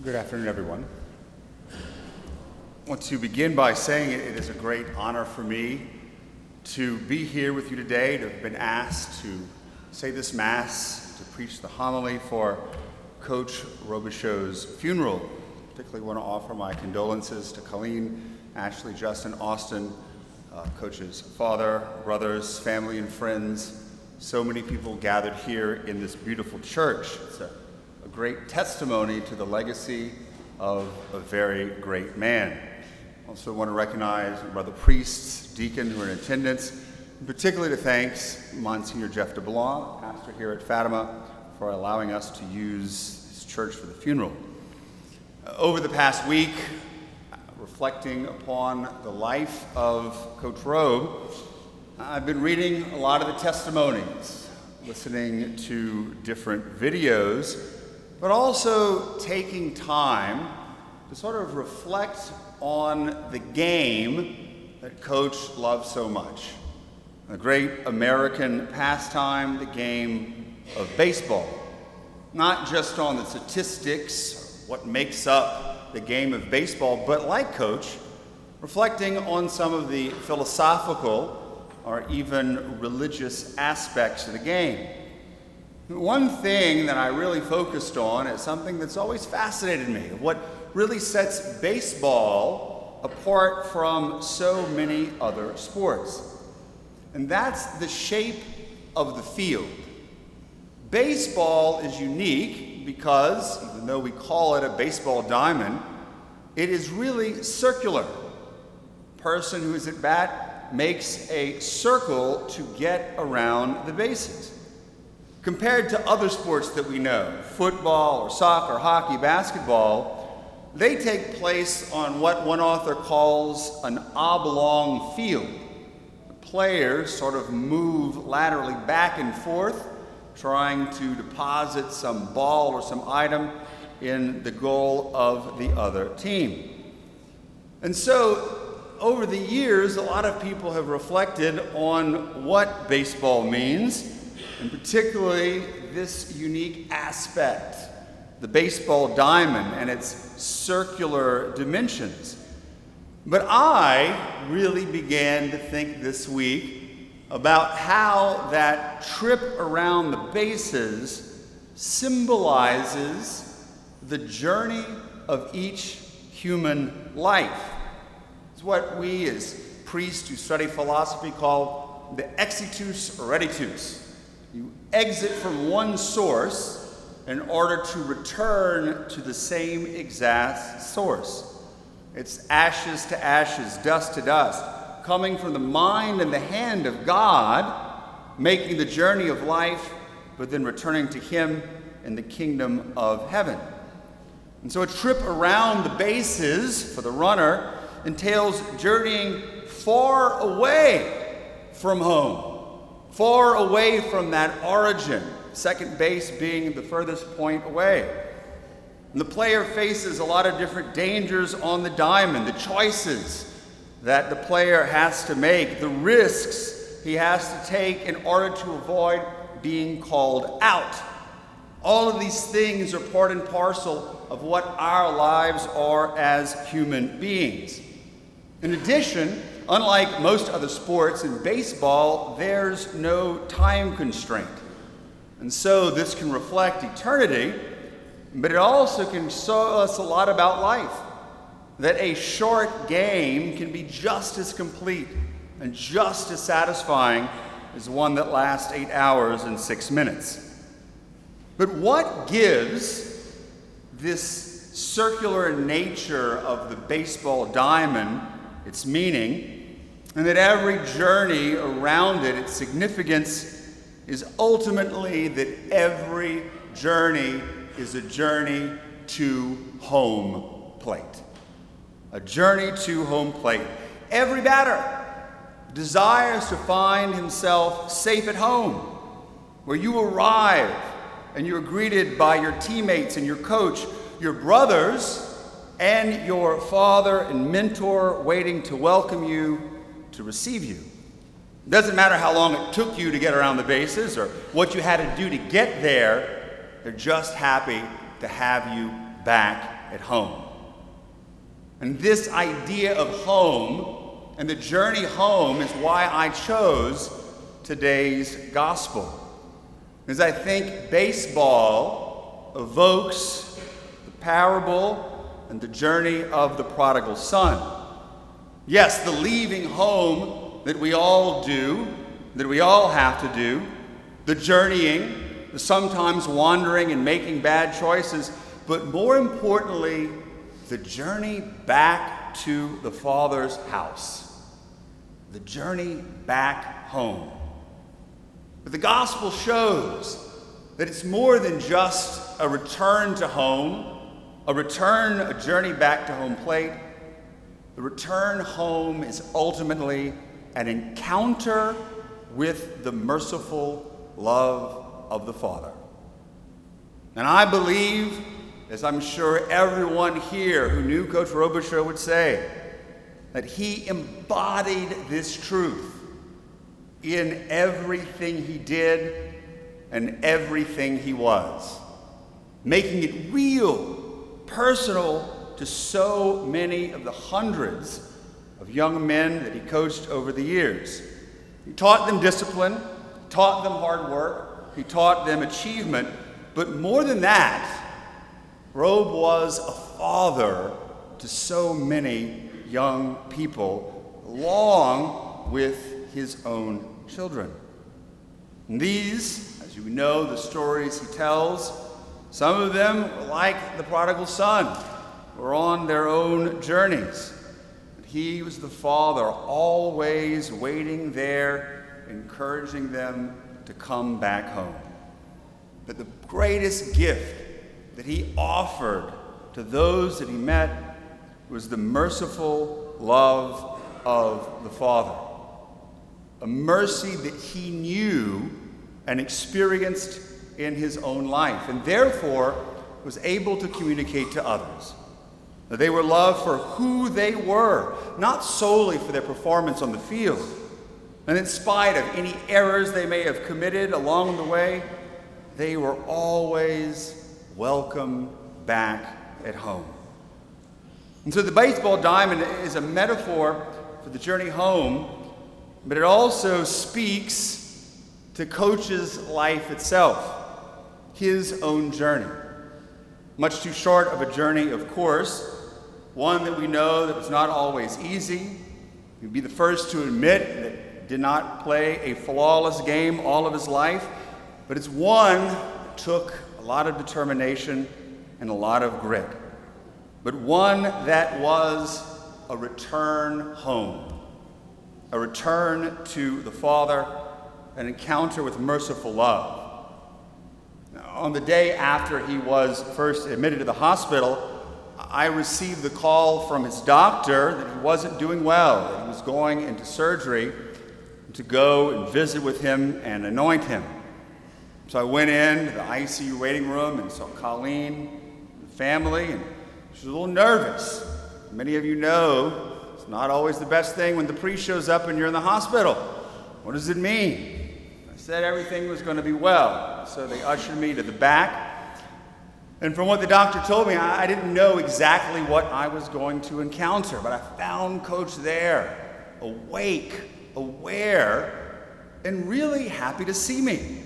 Good afternoon, everyone. I want to begin by saying it is a great honor for me to be here with you today, to have been asked to say this Mass, to preach the homily for Coach Robichaux's funeral. Particularly want to offer my condolences to Colleen, Ashley, Justin, Austin, uh, Coach's father, brothers, family, and friends. So many people gathered here in this beautiful church. It's a, great testimony to the legacy of a very great man. Also want to recognize brother priests, deacon who are in attendance, and particularly to thanks Monsignor Jeff DeBlanc, pastor here at Fatima, for allowing us to use his church for the funeral. Uh, over the past week, reflecting upon the life of Coach Robe, I've been reading a lot of the testimonies, listening to different videos, but also taking time to sort of reflect on the game that Coach loves so much. A great American pastime, the game of baseball. Not just on the statistics, what makes up the game of baseball, but like Coach, reflecting on some of the philosophical or even religious aspects of the game. One thing that I really focused on is something that's always fascinated me what really sets baseball apart from so many other sports. And that's the shape of the field. Baseball is unique because, even though we call it a baseball diamond, it is really circular. Person who is at bat makes a circle to get around the bases. Compared to other sports that we know, football or soccer, hockey, basketball, they take place on what one author calls an oblong field. The players sort of move laterally back and forth trying to deposit some ball or some item in the goal of the other team. And so, over the years, a lot of people have reflected on what baseball means, and particularly this unique aspect the baseball diamond and its circular dimensions. But I really began to think this week about how that trip around the bases symbolizes the journey of each human life. It's what we as priests who study philosophy call the exitus or reditus. Exit from one source in order to return to the same exact source. It's ashes to ashes, dust to dust coming from the mind and the hand of God, making the journey of life, but then returning to Him in the kingdom of heaven. And so a trip around the bases for the runner entails journeying far away from home, far away from that origin, second base being the furthest point away. And the player faces a lot of different dangers on the diamond, the choices that the player has to make, the risks he has to take in order to avoid being called out. All of these things are part and parcel of what our lives are as human beings. In addition, unlike most other sports, in baseball, there's no time constraint. And so this can reflect eternity, but it also can show us a lot about life that a short game can be just as complete and just as satisfying as one that lasts eight hours and six minutes. But what gives this circular nature of the baseball diamond its meaning, and that every journey around it, its significance, is ultimately that every journey is a journey to home plate a journey to home plate. Every batter desires to find himself safe at home, where you arrive and you're greeted by your teammates and your coach, your brothers, and your father and mentor waiting to welcome you, to receive you. It doesn't matter how long it took you to get around the bases or what you had to do to get there, they're just happy to have you back at home. And this idea of home and the journey home is why I chose today's gospel. Because I think baseball evokes the parable and the journey of the prodigal son. Yes, the leaving home that we all do, that we all have to do, the journeying, the sometimes wandering and making bad choices, but more importantly, the journey back to the Father's house, the journey back home. But the gospel shows that it's more than just a return to home a return, a journey back to home plate. The return home is ultimately an encounter with the merciful love of the Father. And I believe, as I'm sure everyone here who knew Coach Robichaux would say, that he embodied this truth in everything he did and everything he was, making it real personal to so many of the hundreds of young men that he coached over the years. He taught them discipline, taught them hard work, he taught them achievement, but more than that, Robe was a father to so many young people, along with his own children. And these, as you know, the stories he tells, some of them, like the prodigal son, were on their own journeys. But he was the father, always waiting there, encouraging them to come back home. But the greatest gift that he offered to those that he met was the merciful love of the Father. A mercy that he knew and experienced in his own life, and therefore was able to communicate to others. That they were loved for who they were, not solely for their performance on the field. And in spite of any errors they may have committed along the way, they were always welcome back at home. And so the baseball diamond is a metaphor for the journey home, but it also speaks to Coach's life itself his own journey. Much too short of a journey, of course, one that we know that was not always easy. He'd be the first to admit that did not play a flawless game all of his life, but it's one that took a lot of determination and a lot of grit, but one that was a return home, a return to the Father, an encounter with merciful love on the day after he was first admitted to the hospital, I received the call from his doctor that he wasn't doing well, that he was going into surgery to go and visit with him and anoint him. So I went in to the ICU waiting room and saw Colleen, and the family, and she was a little nervous. Many of you know it's not always the best thing when the priest shows up and you're in the hospital. What does it mean? I said everything was going to be well. So they ushered me to the back. And from what the doctor told me, I didn't know exactly what I was going to encounter, but I found Coach there, awake, aware, and really happy to see me.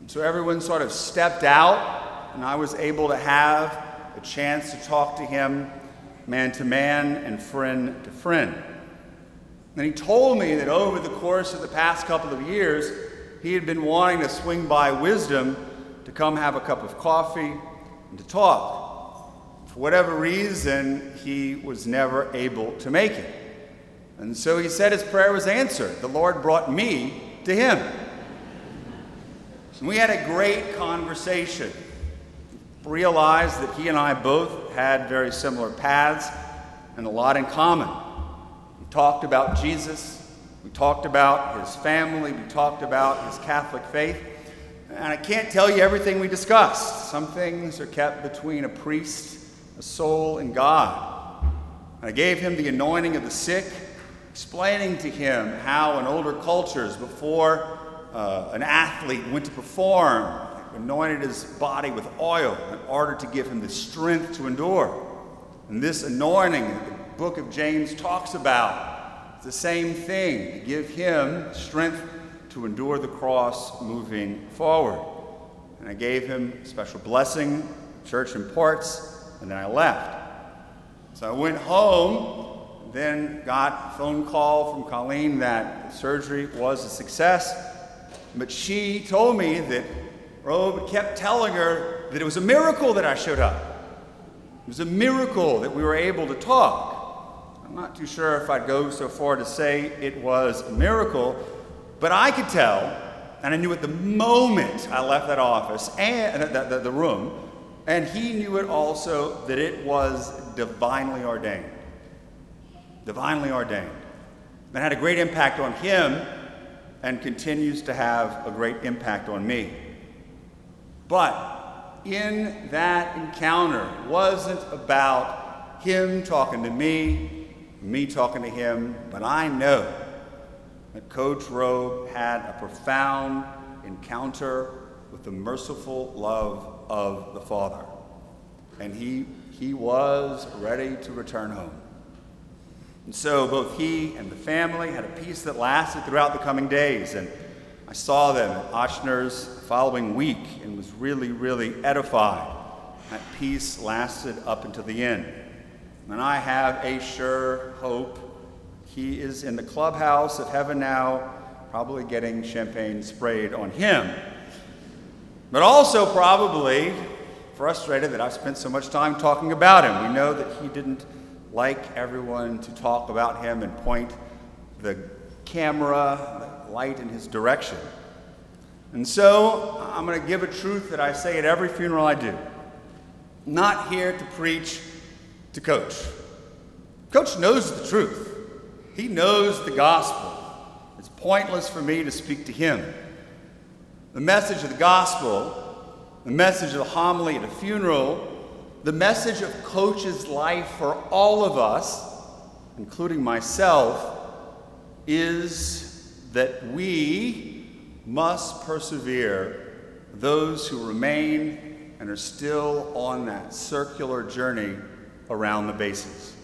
And so everyone sort of stepped out, and I was able to have a chance to talk to him man to man and friend to friend. And he told me that over the course of the past couple of years, he had been wanting to swing by wisdom to come have a cup of coffee and to talk. For whatever reason, he was never able to make it. And so he said his prayer was answered. The Lord brought me to him. And we had a great conversation. Realized that he and I both had very similar paths and a lot in common. We talked about Jesus, we talked about his family, we talked about his Catholic faith. And I can't tell you everything we discussed. Some things are kept between a priest, a soul, and God. And I gave him the anointing of the sick, explaining to him how in older cultures, before uh, an athlete went to perform, anointed his body with oil in order to give him the strength to endure. And this anointing that the book of James talks about, the same thing to give him strength to endure the cross moving forward. And I gave him a special blessing, church and ports, and then I left. So I went home, then got a phone call from Colleen that surgery was a success. But she told me that oh, Rob kept telling her that it was a miracle that I showed up. It was a miracle that we were able to talk. I'm not too sure if I'd go so far to say it was a miracle, but I could tell, and I knew at the moment I left that office and uh, the, the, the room, and he knew it also that it was divinely ordained. Divinely ordained. That had a great impact on him and continues to have a great impact on me. But in that encounter wasn't about him talking to me, me talking to him, but I know that Coach Robe had a profound encounter with the merciful love of the Father. And he, he was ready to return home. And so both he and the family had a peace that lasted throughout the coming days. And I saw them at Ochsner's following week and was really, really edified. That peace lasted up until the end. And I have a sure hope he is in the clubhouse of heaven now, probably getting champagne sprayed on him. But also, probably frustrated that I've spent so much time talking about him. We know that he didn't like everyone to talk about him and point the camera, the light in his direction. And so I'm going to give a truth that I say at every funeral I do. Not here to preach to Coach. Coach knows the truth, he knows the gospel. It's pointless for me to speak to him. The message of the gospel, the message of the homily at a funeral, the message of Coach's life for all of us, including myself, is that we must persevere those who remain and are still on that circular journey around the bases.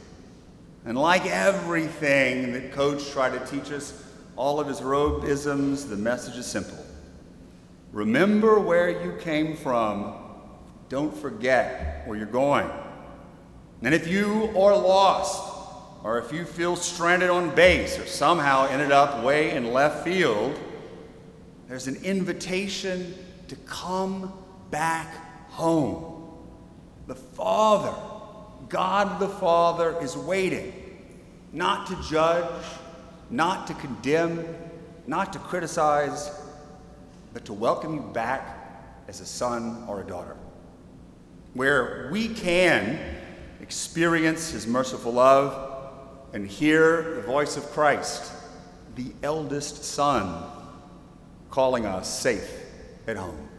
And like everything that Coach tried to teach us, all of his robeisms, the message is simple. Remember where you came from. Don't forget where you're going. And if you are lost, or if you feel stranded on base or somehow ended up way in left field, there's an invitation to come back home. The Father, God the Father, is waiting not to judge, not to condemn, not to criticize, but to welcome you back as a son or a daughter. Where we can experience His merciful love and hear the voice of Christ, the eldest son, calling us safe at home.